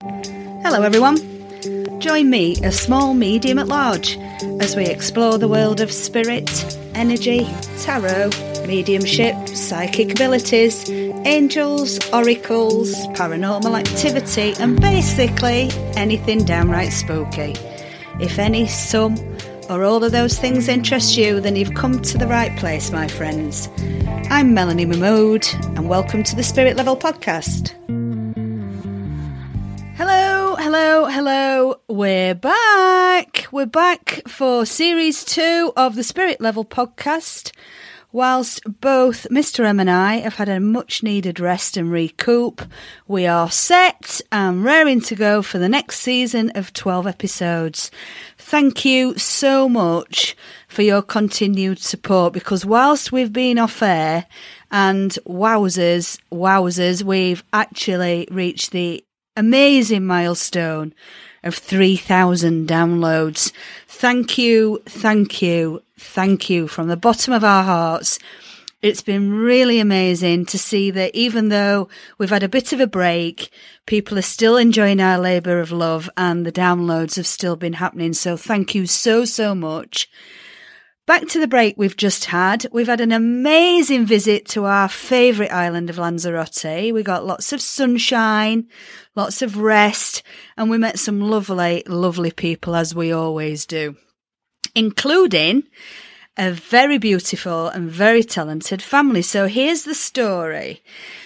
Hello, everyone. Join me, a small medium at large, as we explore the world of spirit, energy, tarot, mediumship, psychic abilities, angels, oracles, paranormal activity, and basically anything downright spooky. If any, some, or all of those things interest you, then you've come to the right place, my friends. I'm Melanie Mahmood, and welcome to the Spirit Level Podcast. Hello, hello. We're back. We're back for series two of the Spirit Level podcast. Whilst both Mr. M and I have had a much needed rest and recoup, we are set and raring to go for the next season of 12 episodes. Thank you so much for your continued support because whilst we've been off air and wowzers, wowzers, we've actually reached the amazing milestone of 3,000 downloads. Thank you, thank you, thank you from the bottom of our hearts. It's been really amazing to see that even though we've had a bit of a break, people are still enjoying our labour of love and the downloads have still been happening. So thank you so, so much. Back to the break we've just had. We've had an amazing visit to our favourite island of Lanzarote. We got lots of sunshine, lots of rest, and we met some lovely, lovely people as we always do, including a very beautiful and very talented family. So here's the story.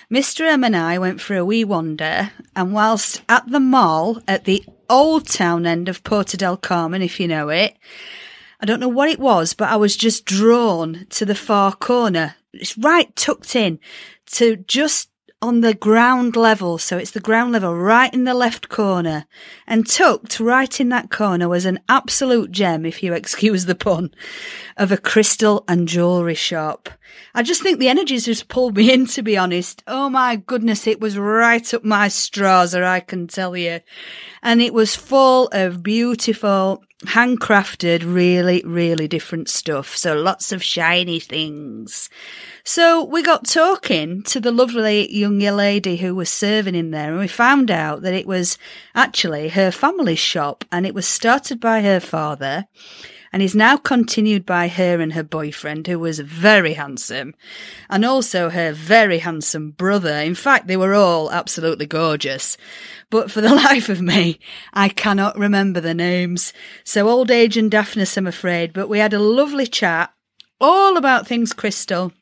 Mr. M and I went for a wee wander, and whilst at the mall at the old town end of Puerto del Carmen, if you know it, I don't know what it was, but I was just drawn to the far corner. It's right tucked in to just on the ground level. So it's the ground level right in the left corner and tucked right in that corner was an absolute gem, if you excuse the pun, of a crystal and jewelry shop. I just think the energies just pulled me in, to be honest. Oh my goodness, it was right up my straws, or I can tell you. And it was full of beautiful handcrafted, really, really different stuff. So lots of shiny things. So we got talking to the lovely young lady who was serving in there and we found out that it was actually her family's shop and it was started by her father and is now continued by her and her boyfriend, who was very handsome, and also her very handsome brother. In fact, they were all absolutely gorgeous. But for the life of me, I cannot remember the names. So old age and deafness, I'm afraid. But we had a lovely chat all about things crystal.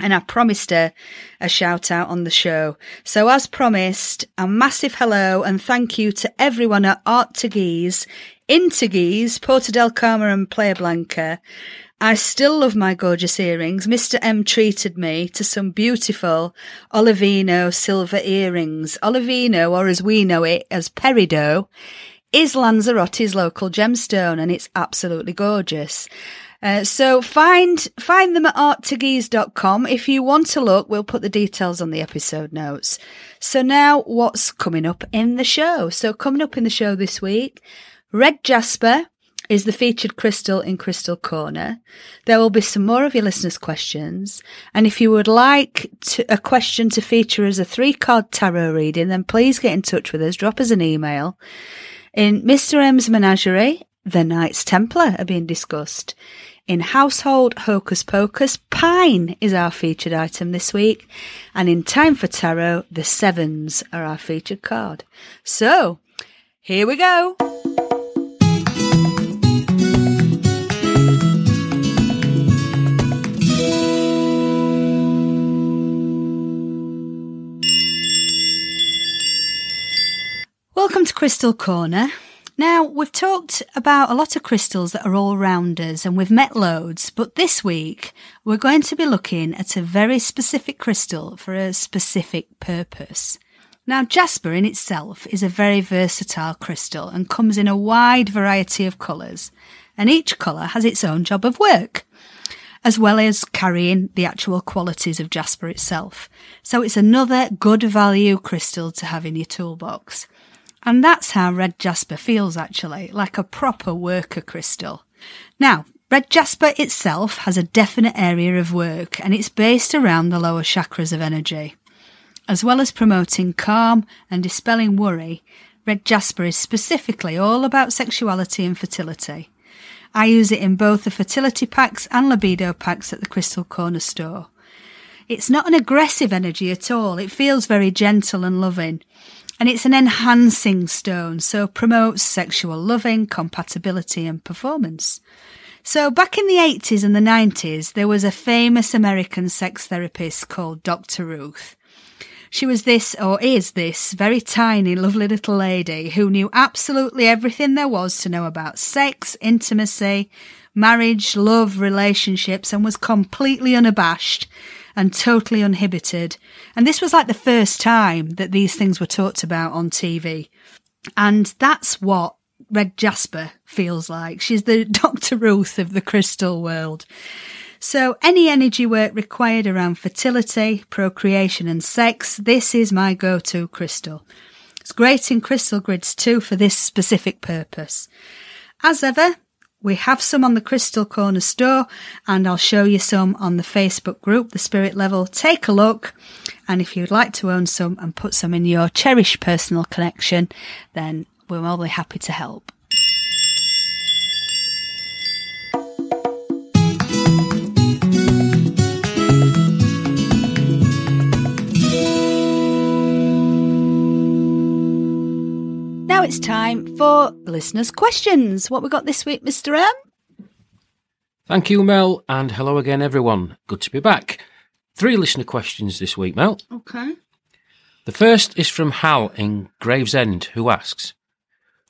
And I promised her a shout out on the show. So as promised, a massive hello and thank you to everyone at Art to Geese in Teguise, Puerto del Carmen and Playa Blanca. I still love my gorgeous earrings. Mr. M treated me to some beautiful Olivino silver earrings. Olivino, or as we know it as Peridot, is Lanzarote's local gemstone and it's absolutely gorgeous. Uh, so find find them at arteguise.com. If you want to look, we'll put the details on the episode notes. So now what's coming up in the show? So coming up in the show this week, Red Jasper is the featured crystal in Crystal Corner. There will be some more of your listeners' questions. And if you would like to, a question to feature as a three card tarot reading, then please get in touch with us. Drop us an email. In Mr. M's Menagerie, the Knights Templar are being discussed. In Household Hocus Pocus, Pine is our featured item this week. And in Time for Tarot, the Sevens are our featured card. So, here we go. Welcome to Crystal Corner. Now, we've talked about a lot of crystals that are all rounders and we've met loads, but this week we're going to be looking at a very specific crystal for a specific purpose. Now, jasper in itself is a very versatile crystal and comes in a wide variety of colours, and each colour has its own job of work as well as carrying the actual qualities of jasper itself. So it's another good value crystal to have in your toolbox. And that's how red jasper feels actually, like a proper worker crystal. Now, red jasper itself has a definite area of work and it's based around the lower chakras of energy. As well as promoting calm and dispelling worry, Red Jasper is specifically all about sexuality and fertility. I use it in both the fertility packs and libido packs at the Crystal Corner store. It's not an aggressive energy at all. It feels very gentle and loving. And it's an enhancing stone, so promotes sexual loving, compatibility and performance. So back in the 80s and the 90s, there was a famous American sex therapist called Dr. Ruth. She was this, or is this, very tiny, lovely little lady who knew absolutely everything there was to know about sex, intimacy, marriage, love, relationships, and was completely unabashed and totally uninhibited. And this was like the first time that these things were talked about on TV. And that's what Red Jasper feels like. She's the Dr. Ruth of the crystal world. So any energy work required around fertility, procreation and sex, this is my go-to crystal. It's great in crystal grids too for this specific purpose. As ever, we have some on the Crystal Corner store and I'll show you some on the Facebook group, the Spirit Level. Take a look. And if you'd like to own some and put some in your cherished personal collection, then we're than happy to help. Now it's time for listeners' questions. What we got this week, Mr. M? Thank you, Mel, and hello again, everyone. Good to be back. Three listener questions this week, Mel. Okay. The first is from Hal in Gravesend, who asks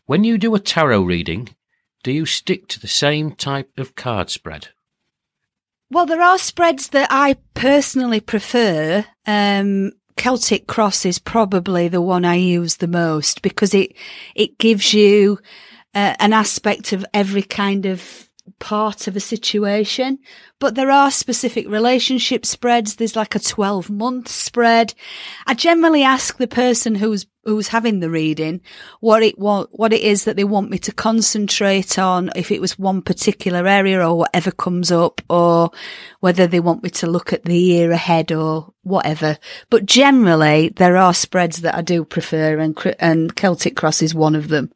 When you do a tarot reading, do you stick to the same type of card spread? Well, there are spreads that I personally prefer. Um, Celtic Cross is probably the one I use the most because it it gives you uh, an aspect of every kind of part of a situation. But there are specific relationship spreads. There's like a 12 month spread. I generally ask the person who's who's having the reading what it want, what it is that they want me to concentrate on, if it was one particular area or whatever comes up, or whether they want me to look at the year ahead or whatever. But generally, there are spreads that I do prefer, and and Celtic Cross is one of them.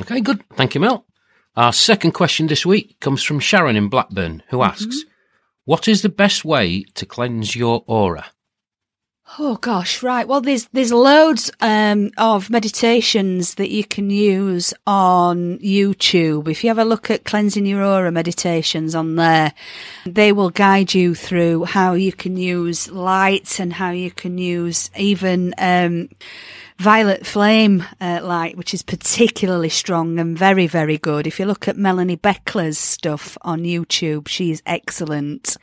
Okay, good. Thank you, Mel. Our second question this week comes from Sharon in Blackburn, who mm-hmm. asks, mm-hmm. "What is the best way to cleanse your aura?" Oh gosh, right. Well, there's there's loads um, of meditations that you can use on YouTube. If you have a look at cleansing your aura meditations on there, they will guide you through how you can use light and how you can use even. Um, violet flame uh, light, which is particularly strong and very, very good. If you look at Melanie Beckler's stuff on YouTube, she's excellent.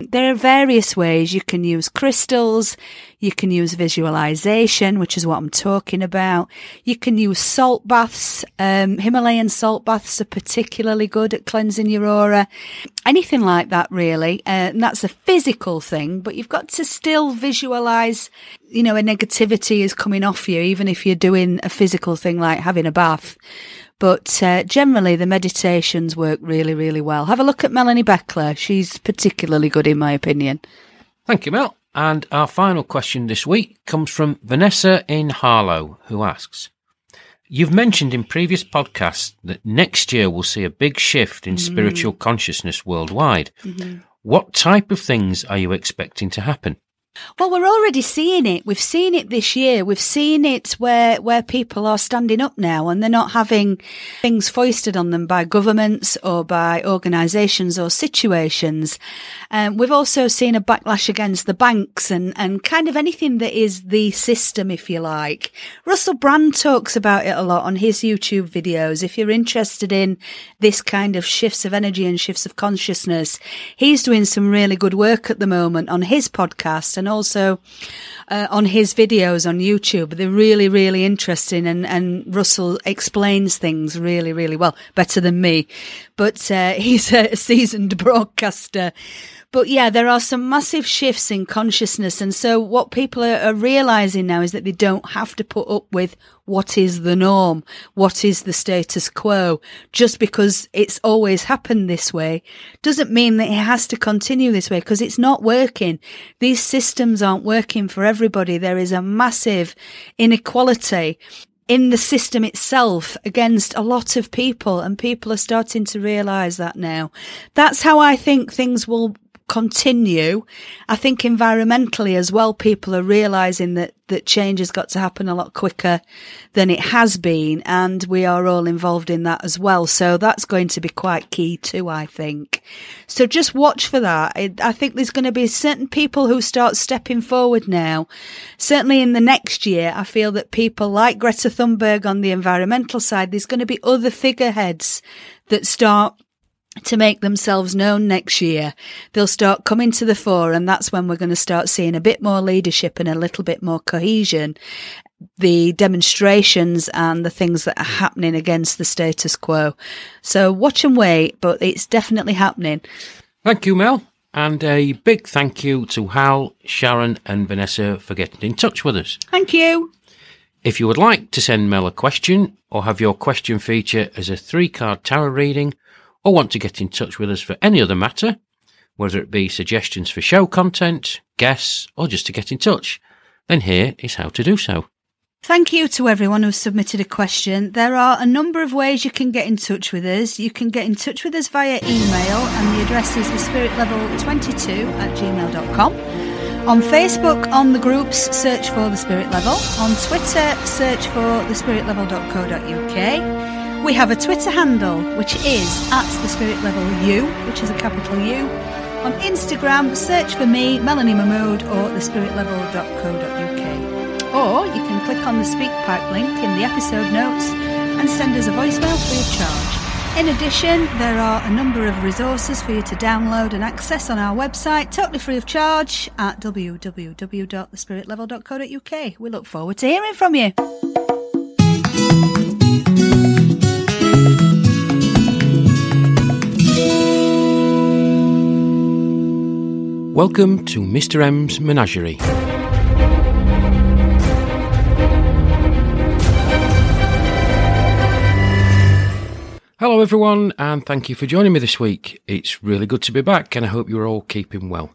There are various ways you can use crystals. You can use visualization, which is what I'm talking about. You can use salt baths. Um, Himalayan salt baths are particularly good at cleansing your aura. Anything like that, really. Uh, and that's a physical thing, but you've got to still visualize, you know, a negativity is coming off you, even if you're doing a physical thing like having a bath. But uh, generally, the meditations work really, really well. Have a look at Melanie Beckler. She's particularly good, in my opinion. Thank you, Mel. And our final question this week comes from Vanessa in Harlow, who asks You've mentioned in previous podcasts that next year we'll see a big shift in mm. spiritual consciousness worldwide. Mm-hmm. What type of things are you expecting to happen? Well, we're already seeing it. We've seen it this year. We've seen it where, where people are standing up now and they're not having things foisted on them by governments or by organisations or situations. Um, we've also seen a backlash against the banks and, and kind of anything that is the system, if you like. Russell Brand talks about it a lot on his YouTube videos. If you're interested in this kind of shifts of energy and shifts of consciousness, he's doing some really good work at the moment on his podcast and also uh, on his videos on YouTube. They're really, really interesting, and and Russell explains things really, really well, better than me. But uh, he's a seasoned broadcaster. But yeah, there are some massive shifts in consciousness. And so what people are, are realizing now is that they don't have to put up with what is the norm? What is the status quo? Just because it's always happened this way doesn't mean that it has to continue this way because it's not working. These systems aren't working for everybody. There is a massive inequality in the system itself against a lot of people and people are starting to realize that now. That's how I think things will continue. I think environmentally as well, people are realizing that, that change has got to happen a lot quicker than it has been. And we are all involved in that as well. So that's going to be quite key too, I think. So just watch for that. I, I think there's going to be certain people who start stepping forward now. Certainly in the next year, I feel that people like Greta Thunberg on the environmental side, there's going to be other figureheads that start to make themselves known next year. They'll start coming to the fore and that's when we're going to start seeing a bit more leadership and a little bit more cohesion. The demonstrations and the things that are happening against the status quo. So watch and wait, but it's definitely happening. Thank you, Mel. And a big thank you to Hal, Sharon, and Vanessa for getting in touch with us. Thank you. If you would like to send Mel a question or have your question feature as a three card tarot reading, or want to get in touch with us for any other matter, whether it be suggestions for show content, guests, or just to get in touch, then here is how to do so. Thank you to everyone who submitted a question. There are a number of ways you can get in touch with us. You can get in touch with us via email, and the address is thespiritlevel22 at gmail.com. On Facebook, on the groups, search for The Spirit Level. On Twitter, search for thespiritlevel.co.uk. We have a Twitter handle, which is at the Spirit Level U, which is a capital U. On Instagram, search for me, Melanie Mahmood, or thespiritlevel.co.uk. Or you can click on the SpeakPipe link in the episode notes and send us a voicemail free of charge. In addition, there are a number of resources for you to download and access on our website, totally free of charge, at www.thespiritlevel.co.uk. We look forward to hearing from you. Welcome to Mr. M's Menagerie. Hello, everyone, and thank you for joining me this week. It's really good to be back, and I hope you're all keeping well.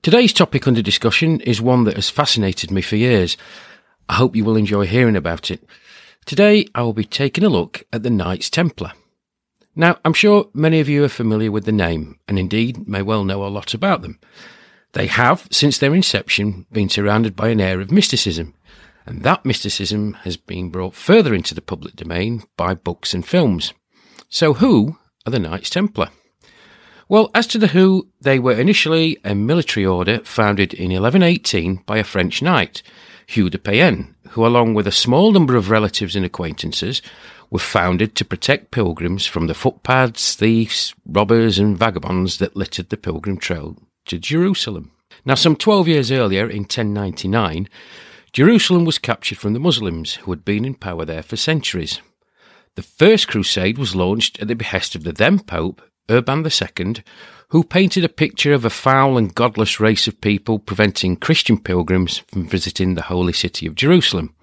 Today's topic under discussion is one that has fascinated me for years. I hope you will enjoy hearing about it. Today, I will be taking a look at the Knights Templar. Now, I'm sure many of you are familiar with the name, and indeed may well know a lot about them. They have, since their inception, been surrounded by an air of mysticism, and that mysticism has been brought further into the public domain by books and films. So, who are the Knights Templar? Well, as to the who, they were initially a military order founded in 1118 by a French knight, Hugh de Payens, who, along with a small number of relatives and acquaintances, were founded to protect pilgrims from the footpads, thieves, robbers, and vagabonds that littered the pilgrim trail to Jerusalem. Now, some 12 years earlier, in 1099, Jerusalem was captured from the Muslims, who had been in power there for centuries. The First Crusade was launched at the behest of the then Pope, Urban II, who painted a picture of a foul and godless race of people preventing Christian pilgrims from visiting the holy city of Jerusalem.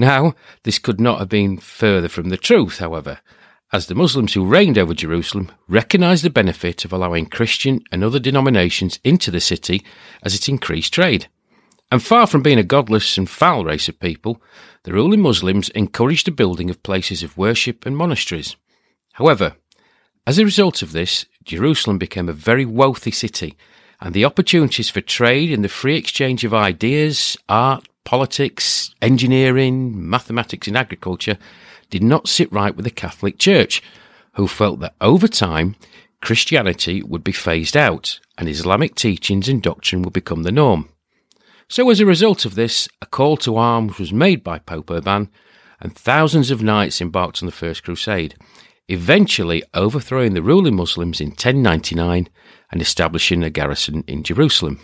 Now, this could not have been further from the truth, however, as the Muslims who reigned over Jerusalem recognised the benefit of allowing Christian and other denominations into the city as it increased trade. And far from being a godless and foul race of people, the ruling Muslims encouraged the building of places of worship and monasteries. However, as a result of this, Jerusalem became a very wealthy city, and the opportunities for trade and the free exchange of ideas, art, politics, engineering, mathematics, and agriculture did not sit right with the Catholic Church, who felt that over time Christianity would be phased out and Islamic teachings and doctrine would become the norm. So, as a result of this, a call to arms was made by Pope Urban, and thousands of knights embarked on the First Crusade, eventually overthrowing the ruling Muslims in 1099 and establishing a garrison in Jerusalem.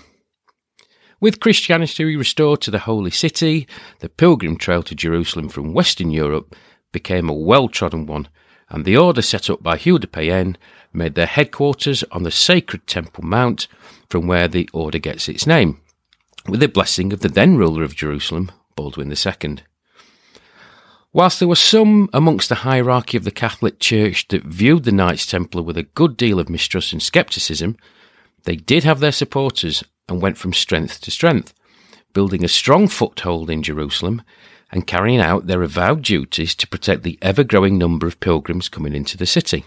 With Christianity restored to the Holy City, the pilgrim trail to Jerusalem from Western Europe became a well trodden one, and the order set up by Hugh de Payens made their headquarters on the sacred Temple Mount from where the order gets its name, with the blessing of the then ruler of Jerusalem, Baldwin II. Whilst there were some amongst the hierarchy of the Catholic Church that viewed the Knights Templar with a good deal of mistrust and scepticism, they did have their supporters and went from strength to strength, building a strong foothold in Jerusalem and carrying out their avowed duties to protect the ever growing number of pilgrims coming into the city.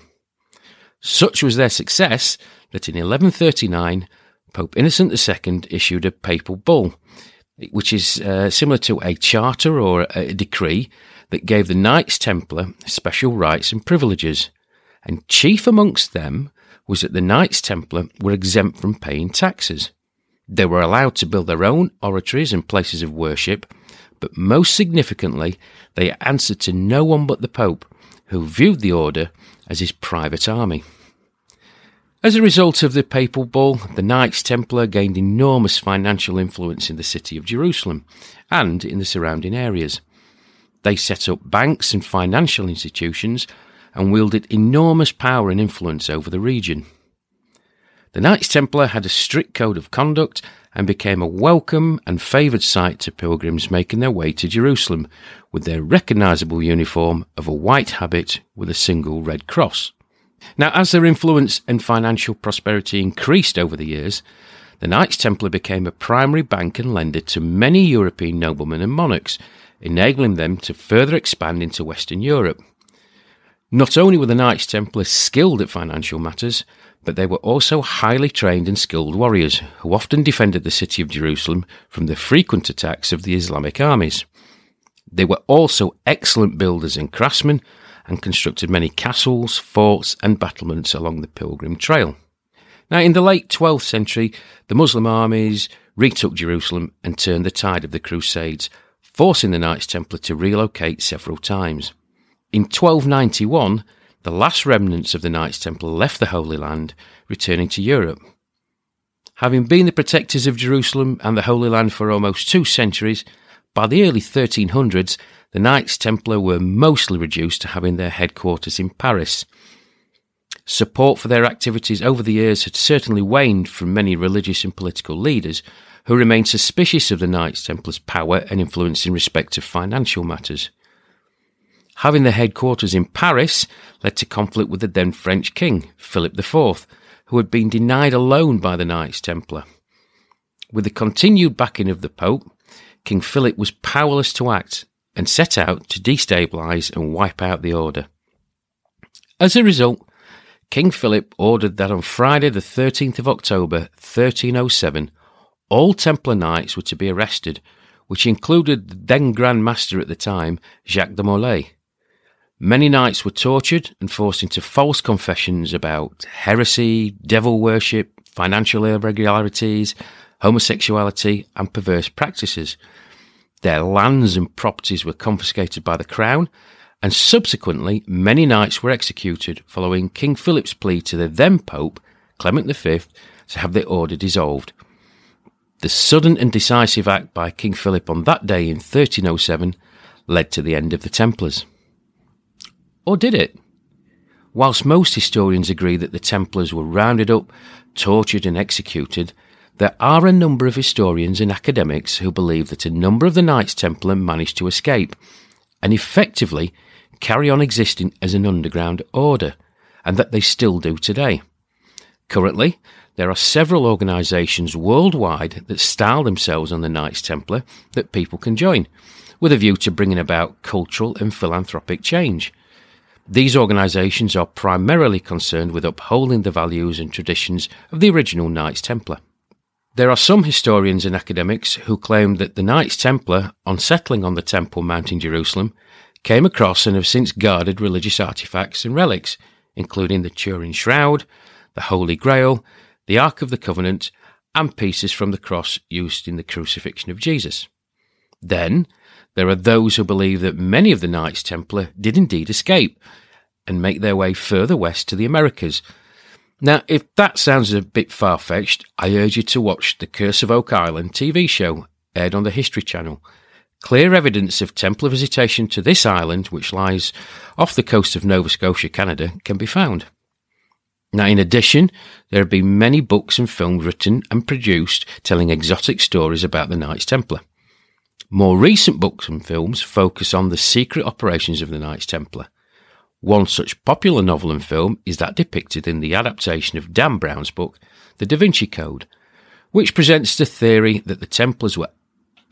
Such was their success that in 1139 Pope Innocent II issued a papal bull, which is uh, similar to a charter or a decree that gave the Knights Templar special rights and privileges. And chief amongst them was that the Knights Templar were exempt from paying taxes. They were allowed to build their own oratories and places of worship, but most significantly, they answered to no one but the Pope, who viewed the order as his private army. As a result of the papal bull, the Knights Templar gained enormous financial influence in the city of Jerusalem and in the surrounding areas. They set up banks and financial institutions and wielded enormous power and influence over the region. The Knights Templar had a strict code of conduct and became a welcome and favoured sight to pilgrims making their way to Jerusalem with their recognisable uniform of a white habit with a single red cross. Now, as their influence and financial prosperity increased over the years, the Knights Templar became a primary bank and lender to many European noblemen and monarchs, enabling them to further expand into Western Europe. Not only were the Knights Templar skilled at financial matters, but they were also highly trained and skilled warriors who often defended the city of Jerusalem from the frequent attacks of the Islamic armies. They were also excellent builders and craftsmen and constructed many castles, forts, and battlements along the Pilgrim Trail. Now, in the late 12th century, the Muslim armies retook Jerusalem and turned the tide of the Crusades, forcing the Knights Templar to relocate several times. In 1291, the last remnants of the Knights Templar left the Holy Land, returning to Europe. Having been the protectors of Jerusalem and the Holy Land for almost two centuries, by the early 1300s, the Knights Templar were mostly reduced to having their headquarters in Paris. Support for their activities over the years had certainly waned from many religious and political leaders who remained suspicious of the Knights Templar's power and influence in respect of financial matters. Having their headquarters in Paris led to conflict with the then French king, Philip IV, who had been denied a loan by the Knights Templar. With the continued backing of the Pope, King Philip was powerless to act and set out to destabilise and wipe out the order. As a result, King Philip ordered that on Friday, the 13th of October 1307, all Templar knights were to be arrested, which included the then Grand Master at the time, Jacques de Molay. Many knights were tortured and forced into false confessions about heresy, devil worship, financial irregularities, homosexuality, and perverse practices. Their lands and properties were confiscated by the crown, and subsequently many knights were executed following King Philip's plea to the then Pope, Clement V, to have the order dissolved. The sudden and decisive act by King Philip on that day in 1307 led to the end of the Templars. Or did it? Whilst most historians agree that the Templars were rounded up, tortured, and executed, there are a number of historians and academics who believe that a number of the Knights Templar managed to escape and effectively carry on existing as an underground order, and that they still do today. Currently, there are several organisations worldwide that style themselves on the Knights Templar that people can join, with a view to bringing about cultural and philanthropic change. These organisations are primarily concerned with upholding the values and traditions of the original Knights Templar. There are some historians and academics who claim that the Knights Templar, on settling on the Temple Mount in Jerusalem, came across and have since guarded religious artifacts and relics, including the Turin Shroud, the Holy Grail, the Ark of the Covenant, and pieces from the cross used in the crucifixion of Jesus. Then, there are those who believe that many of the Knights Templar did indeed escape and make their way further west to the Americas, now, if that sounds a bit far fetched, I urge you to watch the Curse of Oak Island TV show aired on the History Channel. clear evidence of Templar visitation to this island, which lies off the coast of Nova Scotia, Canada, can be found. Now, in addition, there have been many books and films written and produced telling exotic stories about the Knights Templar. More recent books and films focus on the secret operations of the Knights Templar. One such popular novel and film is that depicted in the adaptation of Dan Brown's book, The Da Vinci Code, which presents the theory that the Templars were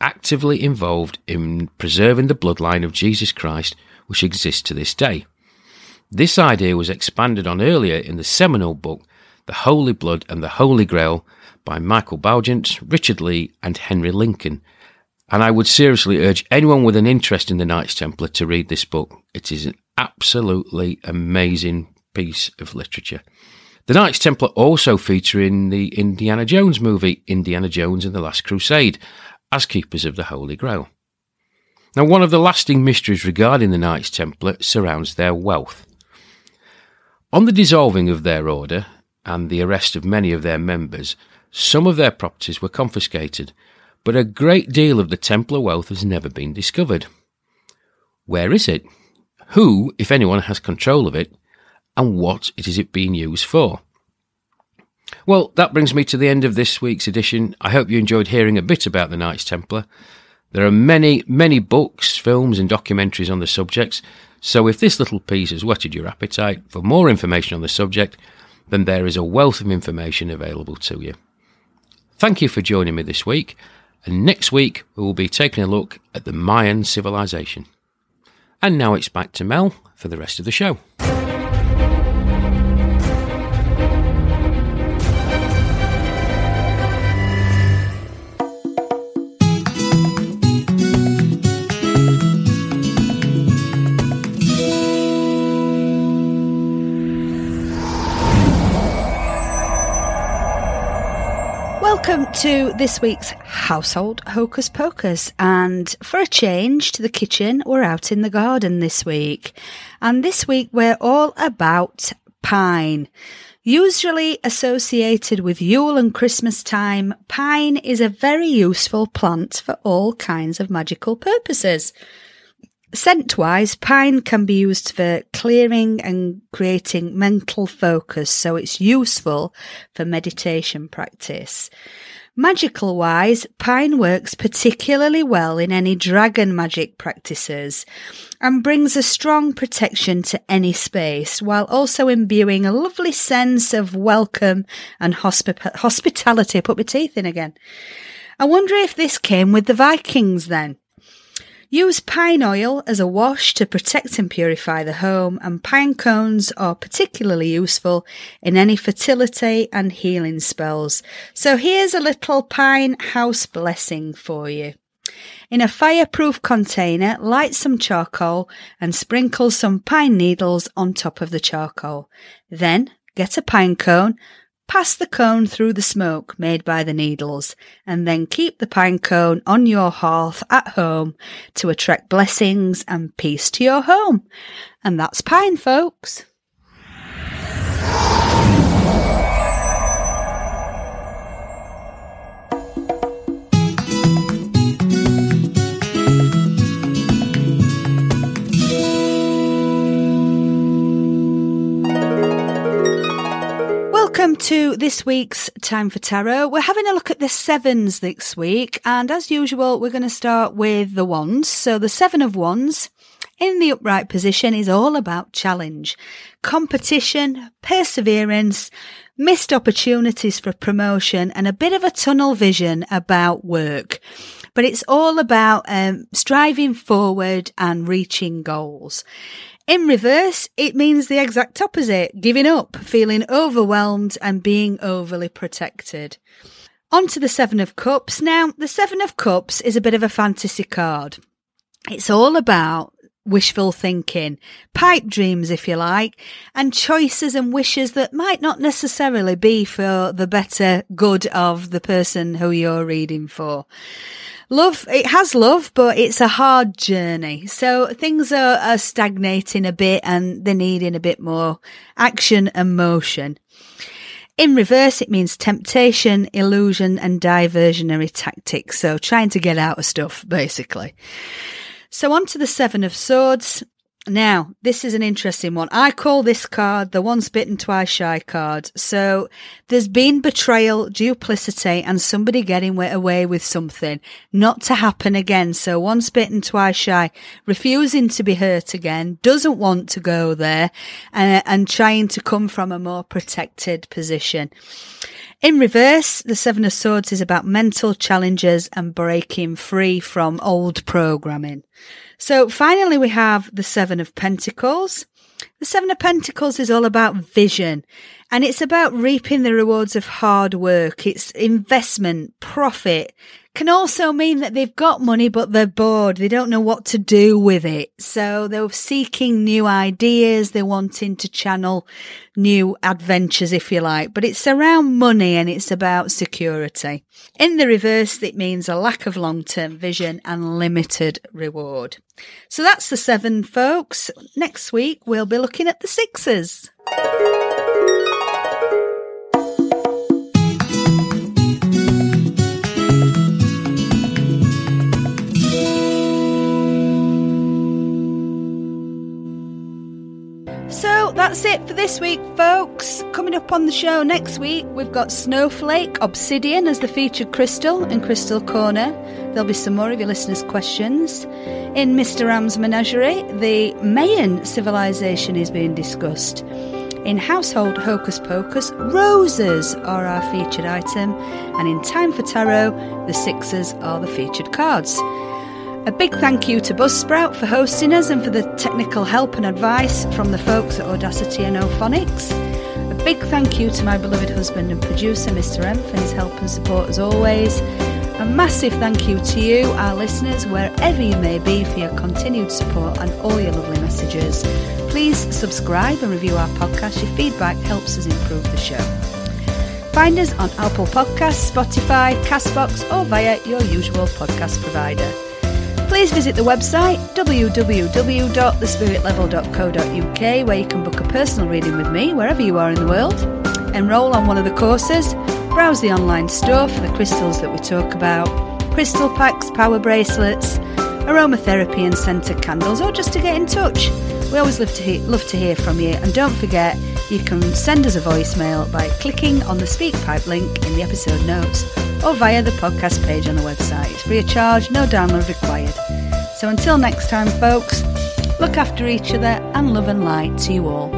actively involved in preserving the bloodline of Jesus Christ, which exists to this day. This idea was expanded on earlier in the seminal book, The Holy Blood and the Holy Grail, by Michael Baigent, Richard Leigh, and Henry Lincoln. And I would seriously urge anyone with an interest in the Knights Templar to read this book. It is an absolutely amazing piece of literature. The Knights Templar also feature in the Indiana Jones movie, Indiana Jones and the Last Crusade, as keepers of the Holy Grail. Now, one of the lasting mysteries regarding the Knights Templar surrounds their wealth. On the dissolving of their order and the arrest of many of their members, some of their properties were confiscated, but a great deal of the Templar wealth has never been discovered. Where is it? Who, if anyone, has control of it? And what is it being used for? Well, that brings me to the end of this week's edition. I hope you enjoyed hearing a bit about the Knights Templar. There are many, many books, films, and documentaries on the subjects, so if this little piece has whetted your appetite for more information on the subject, then there is a wealth of information available to you. Thank you for joining me this week, and next week we will be taking a look at the Mayan civilization. And now it's back to Mel for the rest of the show. Welcome to this week's Household Hocus Pocus. And for a change to the kitchen, we're out in the garden this week. And this week we're all about pine. Usually associated with Yule and Christmas time, pine is a very useful plant for all kinds of magical purposes. Scent wise, pine can be used for clearing and creating mental focus, so it's useful for meditation practice. Magical wise, pine works particularly well in any dragon magic practices and brings a strong protection to any space while also imbuing a lovely sense of welcome and hospi- hospitality. Put my teeth in again. I wonder if this came with the Vikings then. Use pine oil as a wash to protect and purify the home, and pine cones are particularly useful in any fertility and healing spells. So here's a little pine house blessing for you. In a fireproof container, light some charcoal and sprinkle some pine needles on top of the charcoal. Then get a pine cone, Pass the cone through the smoke made by the needles, and then keep the pine cone on your hearth at home to attract blessings and peace to your home. And that's pine, folks. Welcome to this week's Time for Tarot. We're having a look at the sevens this week, and as usual, we're going to start with the wands. So, the seven of wands in the upright position is all about challenge, competition, perseverance, missed opportunities for promotion, and a bit of a tunnel vision about work. But it's all about um, striving forward and reaching goals. In reverse, it means the exact opposite, giving up, feeling overwhelmed and being overly protected. On to the Seven of Cups. Now, the Seven of Cups is a bit of a fantasy card. It's all about wishful thinking, pipe dreams, if you like, and choices and wishes that might not necessarily be for the better good of the person who you're reading for. Love, it has love, but it's a hard journey. So things are, are stagnating a bit and they're needing a bit more action and motion. In reverse, it means temptation, illusion, and diversionary tactics. So trying to get out of stuff, basically. So on to the Seven of Swords. Now, this is an interesting one. I call this card the once bitten, twice shy card. So there's been betrayal, duplicity, and somebody getting away with something not to happen again. So once bitten, twice shy, refusing to be hurt again, doesn't want to go there, uh, and trying to come from a more protected position. In reverse, the Seven of Swords is about mental challenges and breaking free from old programming. So finally, we have the Seven of Pentacles. The Seven of Pentacles is all about vision and it's about reaping the rewards of hard work. It's investment, profit, can also mean that they've got money, but they're bored. They don't know what to do with it. So they're seeking new ideas. They're wanting to channel new adventures, if you like, but it's around money and it's about security. In the reverse, it means a lack of long-term vision and limited reward. So that's the seven folks. Next week, we'll be looking at the sixes. That's it for this week, folks. Coming up on the show next week, we've got Snowflake, Obsidian as the featured crystal in Crystal Corner. There'll be some more of your listeners' questions. In Mr. M's Menagerie, the Mayan civilization is being discussed. In Household Hocus Pocus, roses are our featured item, and in Time for Tarot, the sixes are the featured cards. A big thank you to Buzzsprout for hosting us and for the technical help and advice from the folks at Audacity and Auphonics. A big thank you to my beloved husband and producer, Mr. M, for his help and support as always. A massive thank you to you, our listeners, wherever you may be, for your continued support and all your lovely messages. Please subscribe and review our podcast. Your feedback helps us improve the show. Find us on Apple Podcasts, Spotify, Castbox, or via your usual podcast provider please visit the website www.thespiritlevel.co.uk where you can book a personal reading with me wherever you are in the world, enrol on one of the courses, browse the online store for the crystals that we talk about, crystal packs, power bracelets, aromatherapy and scented candles, or just to get in touch. We always love to, hear, love to hear from you, and don't forget you can send us a voicemail by clicking on the SpeakPipe link in the episode notes or via the podcast page on the website. Free of charge, no download required. So until next time, folks, look after each other and love and light to you all.